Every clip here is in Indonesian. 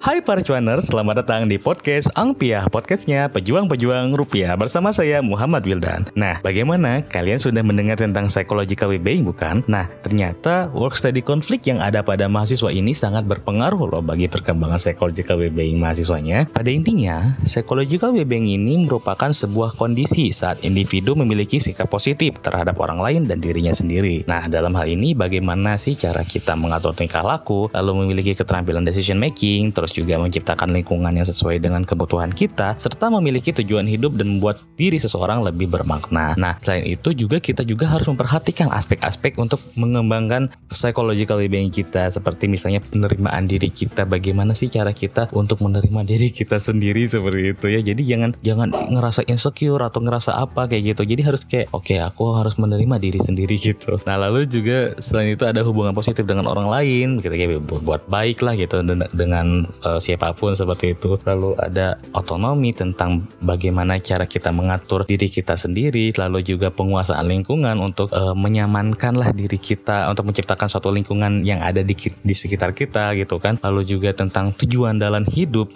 Hai para cuaners, selamat datang di podcast Angpiah, podcastnya pejuang-pejuang rupiah bersama saya Muhammad Wildan. Nah, bagaimana kalian sudah mendengar tentang psychological well-being bukan? Nah, ternyata work study konflik yang ada pada mahasiswa ini sangat berpengaruh loh bagi perkembangan psychological well-being mahasiswanya. Pada intinya, psychological well-being ini merupakan sebuah kondisi saat individu memiliki sikap positif terhadap orang lain dan dirinya sendiri. Nah, dalam hal ini bagaimana sih cara kita mengatur tingkah laku, lalu memiliki keterampilan decision making, terus terus juga menciptakan lingkungan yang sesuai dengan kebutuhan kita, serta memiliki tujuan hidup dan membuat diri seseorang lebih bermakna. Nah, selain itu juga kita juga harus memperhatikan aspek-aspek untuk mengembangkan psychological well-being kita, seperti misalnya penerimaan diri kita, bagaimana sih cara kita untuk menerima diri kita sendiri seperti itu ya. Jadi jangan jangan ngerasa insecure atau ngerasa apa kayak gitu. Jadi harus kayak oke okay, aku harus menerima diri sendiri gitu. Nah lalu juga selain itu ada hubungan positif dengan orang lain, gitu kayak buat baik lah gitu dengan uh, siapa pun seperti itu. Lalu ada otonomi tentang bagaimana cara kita mengatur diri kita sendiri, lalu juga penguasaan lingkungan untuk uh, menyamankanlah diri kita untuk menciptakan suatu lingkungan yang ada di di sekitar kita gitu kan. Lalu juga tentang tujuan dalam hidup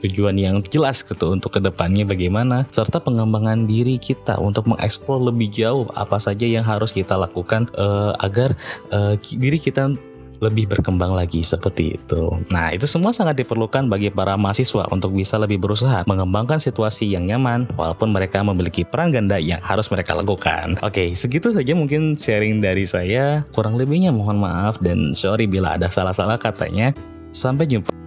tujuan yang jelas gitu untuk ke depannya bagaimana serta pengembangan diri kita untuk mengeksplor lebih jauh apa saja yang harus kita lakukan uh, agar uh, diri kita lebih berkembang lagi seperti itu. Nah, itu semua sangat diperlukan bagi para mahasiswa untuk bisa lebih berusaha mengembangkan situasi yang nyaman walaupun mereka memiliki peran ganda yang harus mereka lakukan. Oke, segitu saja mungkin sharing dari saya. Kurang lebihnya mohon maaf dan sorry bila ada salah-salah katanya. Sampai jumpa.